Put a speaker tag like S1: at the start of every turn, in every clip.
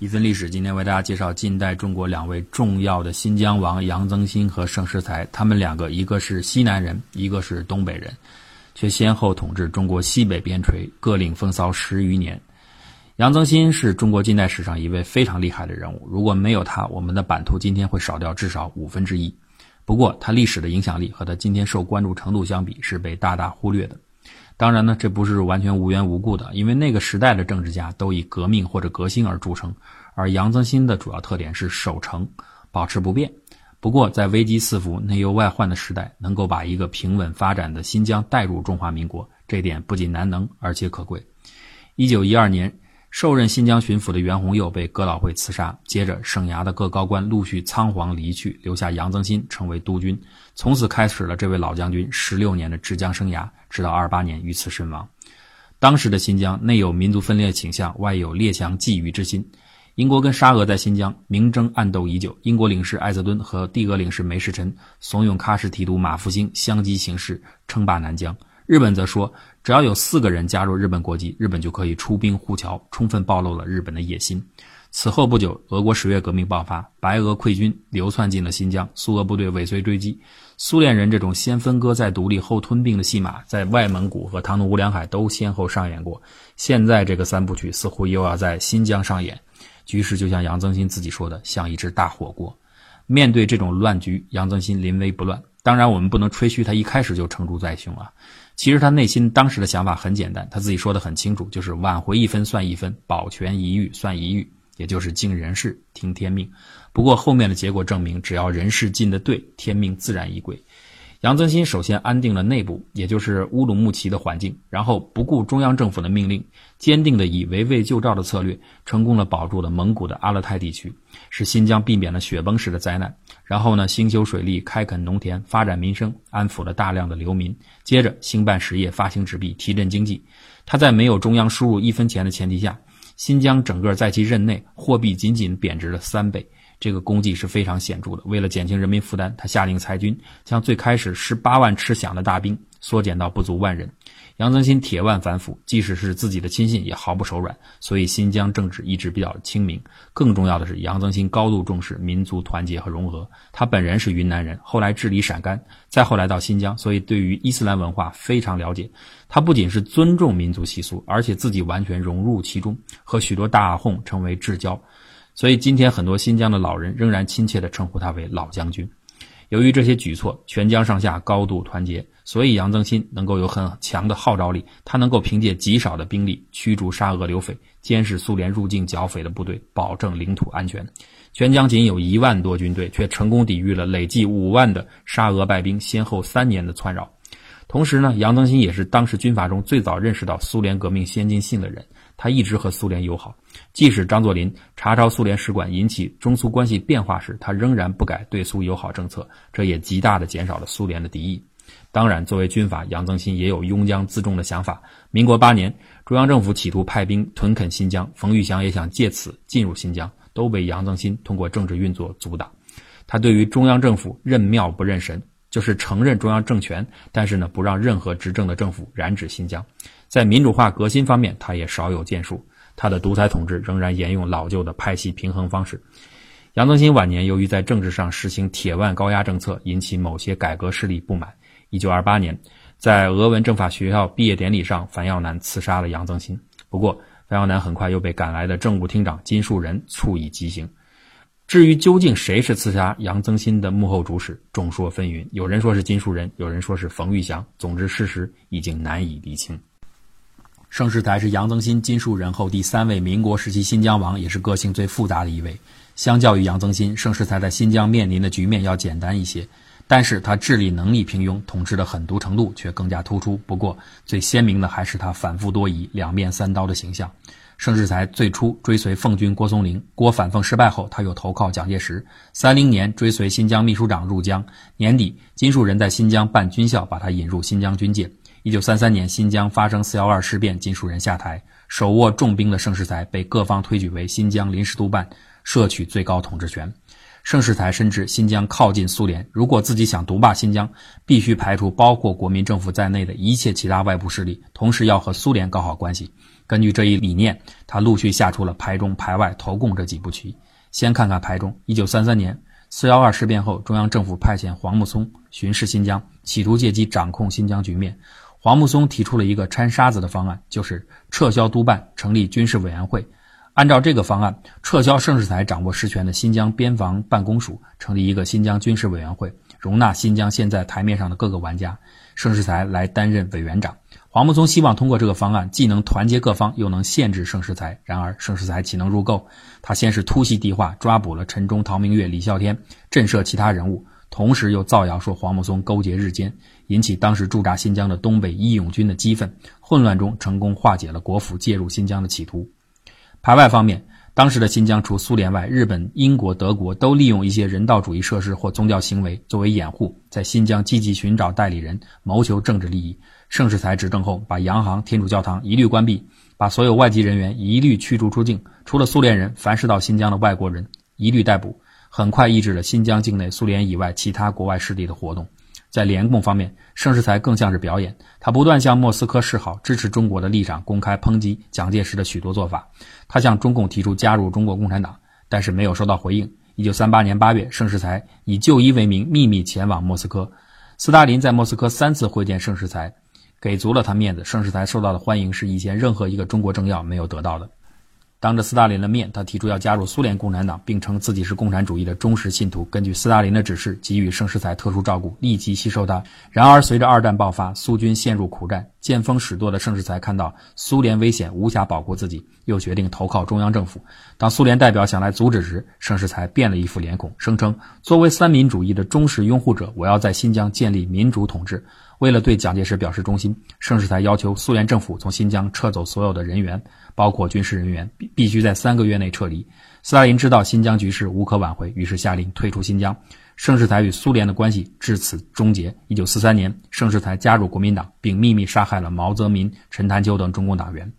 S1: 一份历史，今天为大家介绍近代中国两位重要的新疆王杨增新和盛世才。他们两个，一个是西南人，一个是东北人，却先后统治中国西北边陲，各领风骚十余年。杨增新是中国近代史上一位非常厉害的人物，如果没有他，我们的版图今天会少掉至少五分之一。不过，他历史的影响力和他今天受关注程度相比，是被大大忽略的。当然呢，这不是完全无缘无故的，因为那个时代的政治家都以革命或者革新而著称，而杨增新的主要特点是守成，保持不变。不过，在危机四伏、内忧外患的时代，能够把一个平稳发展的新疆带入中华民国，这点不仅难能，而且可贵。一九一二年。受任新疆巡抚的袁宏佑被哥老会刺杀，接着省衙的各高官陆续仓皇离去，留下杨增新成为督军，从此开始了这位老将军十六年的治疆生涯，直到二八年遇刺身亡。当时的新疆内有民族分裂倾向，外有列强觊觎之心。英国跟沙俄在新疆明争暗斗已久，英国领事艾泽敦和帝俄领事梅世臣怂恿喀什提督马复兴相机行事，称霸南疆。日本则说，只要有四个人加入日本国籍，日本就可以出兵护侨，充分暴露了日本的野心。此后不久，俄国十月革命爆发，白俄溃军流窜进了新疆，苏俄部队尾随追击。苏联人这种先分割再独立后吞并的戏码，在外蒙古和唐努乌梁海都先后上演过。现在这个三部曲似乎又要在新疆上演，局势就像杨增新自己说的，像一只大火锅。面对这种乱局，杨增新临危不乱。当然，我们不能吹嘘他一开始就成竹在胸啊。其实他内心当时的想法很简单，他自己说的很清楚，就是挽回一分算一分，保全一域算一域，也就是尽人事听天命。不过后面的结果证明，只要人事尽得对，天命自然一归。杨增新首先安定了内部，也就是乌鲁木齐的环境，然后不顾中央政府的命令，坚定的以围魏救赵的策略，成功的保住了蒙古的阿勒泰地区，使新疆避免了雪崩式的灾难。然后呢，兴修水利，开垦农田，发展民生，安抚了大量的流民。接着兴办实业，发行纸币，提振经济。他在没有中央输入一分钱的前提下，新疆整个在其任内货币仅仅贬值了三倍。这个功绩是非常显著的。为了减轻人民负担，他下令裁军，将最开始十八万吃饷的大兵缩减到不足万人。杨增新铁腕反腐，即使是自己的亲信也毫不手软，所以新疆政治一直比较清明。更重要的是，杨增新高度重视民族团结和融合。他本人是云南人，后来治理陕甘，再后来到新疆，所以对于伊斯兰文化非常了解。他不仅是尊重民族习俗，而且自己完全融入其中，和许多大阿訇成为至交。所以今天很多新疆的老人仍然亲切地称呼他为老将军。由于这些举措，全疆上下高度团结，所以杨增新能够有很强的号召力。他能够凭借极少的兵力驱逐沙俄流匪，监视苏联入境剿匪的部队，保证领土安全。全疆仅有一万多军队，却成功抵御了累计五万的沙俄败兵先后三年的窜扰。同时呢，杨增新也是当时军阀中最早认识到苏联革命先进性的人。他一直和苏联友好，即使张作霖查抄苏联使馆引起中苏关系变化时，他仍然不改对苏友好政策，这也极大的减少了苏联的敌意。当然，作为军阀，杨增新也有拥疆自重的想法。民国八年，中央政府企图派兵屯垦新疆，冯玉祥也想借此进入新疆，都被杨增新通过政治运作阻挡。他对于中央政府认庙不认神，就是承认中央政权，但是呢，不让任何执政的政府染指新疆。在民主化革新方面，他也少有建树。他的独裁统治仍然沿用老旧的派系平衡方式。杨增新晚年由于在政治上实行铁腕高压政策，引起某些改革势力不满。一九二八年，在俄文政法学校毕业典礼上，樊耀南刺杀了杨增新。不过，樊耀南很快又被赶来的政务厅长金树人处以极刑。至于究竟谁是刺杀杨增新的幕后主使，众说纷纭。有人说是金树人，有人说是冯玉祥。总之，事实已经难以厘清。盛世才是杨增新、金树人后第三位民国时期新疆王，也是个性最复杂的一位。相较于杨增新，盛世才在新疆面临的局面要简单一些，但是他治理能力平庸，统治的狠毒程度却更加突出。不过，最鲜明的还是他反复多疑、两面三刀的形象。盛世才最初追随奉军郭松龄，郭反奉失败后，他又投靠蒋介石。三零年追随新疆秘书长入疆，年底金树人在新疆办军校，把他引入新疆军界。一九三三年，新疆发生四幺二事变，金树人下台，手握重兵的盛世才被各方推举为新疆临时督办，摄取最高统治权。盛世才深知新疆靠近苏联，如果自己想独霸新疆，必须排除包括国民政府在内的一切其他外部势力，同时要和苏联搞好关系。根据这一理念，他陆续下出了排中、排外、投共这几步棋。先看看排中。一九三三年四幺二事变后，中央政府派遣黄木松巡视新疆，企图借机掌控新疆局面。黄木松提出了一个掺沙子的方案，就是撤销督办，成立军事委员会。按照这个方案，撤销盛世才掌握实权的新疆边防办公署，成立一个新疆军事委员会，容纳新疆现在台面上的各个玩家，盛世才来担任委员长。黄木松希望通过这个方案，既能团结各方，又能限制盛世才。然而，盛世才岂能入垢？他先是突袭地化，抓捕了陈忠、陶明月、李啸天，震慑其他人物，同时又造谣说黄木松勾结日奸，引起当时驻扎新疆的东北义勇军的激愤。混乱中，成功化解了国府介入新疆的企图。排外方面，当时的新疆除苏联外，日本、英国、德国都利用一些人道主义设施或宗教行为作为掩护，在新疆积极寻找代理人，谋求政治利益。盛世才执政后，把洋行、天主教堂一律关闭，把所有外籍人员一律驱逐出境，除了苏联人，凡是到新疆的外国人一律逮捕。很快抑制了新疆境内苏联以外其他国外势力的活动。在联共方面，盛世才更像是表演，他不断向莫斯科示好，支持中国的立场，公开抨击蒋介石的许多做法。他向中共提出加入中国共产党，但是没有收到回应。一九三八年八月，盛世才以就医为名秘密前往莫斯科。斯大林在莫斯科三次会见盛世才，给足了他面子。盛世才受到的欢迎是以前任何一个中国政要没有得到的。当着斯大林的面，他提出要加入苏联共产党，并称自己是共产主义的忠实信徒。根据斯大林的指示，给予盛世才特殊照顾，立即吸收他。然而，随着二战爆发，苏军陷入苦战，见风使舵的盛世才看到苏联危险，无暇保护自己，又决定投靠中央政府。当苏联代表想来阻止时，盛世才变了一副脸孔，声称作为三民主义的忠实拥护者，我要在新疆建立民主统治。为了对蒋介石表示忠心，盛世才要求苏联政府从新疆撤走所有的人员。包括军事人员必必须在三个月内撤离。斯大林知道新疆局势无可挽回，于是下令退出新疆。盛世才与苏联的关系至此终结。一九四三年，盛世才加入国民党，并秘密杀害了毛泽民、陈潭秋等中共党员。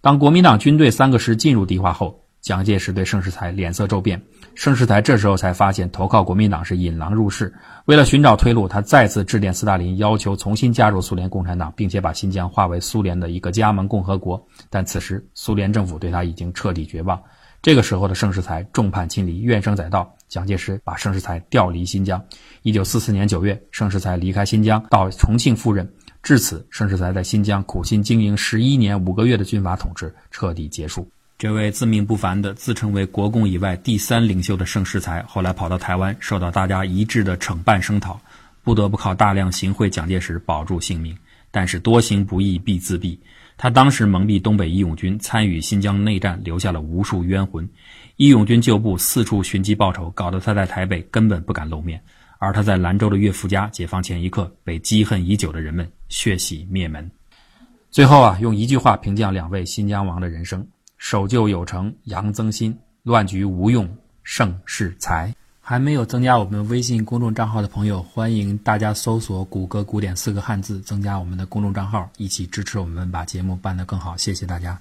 S1: 当国民党军队三个师进入迪化后，蒋介石对盛世才脸色骤变。盛世才这时候才发现投靠国民党是引狼入室。为了寻找退路，他再次致电斯大林，要求重新加入苏联共产党，并且把新疆划为苏联的一个加盟共和国。但此时苏联政府对他已经彻底绝望。这个时候的盛世才众叛亲离，怨声载道。蒋介石把盛世才调离新疆。一九四四年九月，盛世才离开新疆，到重庆赴任。至此，盛世才在新疆苦心经营十一年五个月的军阀统治彻底结束。这位自命不凡的、自称为国共以外第三领袖的盛世才，后来跑到台湾，受到大家一致的惩办声讨，不得不靠大量行贿蒋介石保住性命。但是多行不义必自毙，他当时蒙蔽东北义勇军，参与新疆内战，留下了无数冤魂。义勇军旧部四处寻机报仇，搞得他在台北根本不敢露面。而他在兰州的岳父家，解放前一刻被积恨已久的人们血洗灭门。最后啊，用一句话评价两位新疆王的人生。守旧有成，杨增新；乱局无用，盛世才。还没有增加我们微信公众账号的朋友，欢迎大家搜索“谷歌古典”四个汉字，增加我们的公众账号，一起支持我们把节目办得更好。谢谢大家。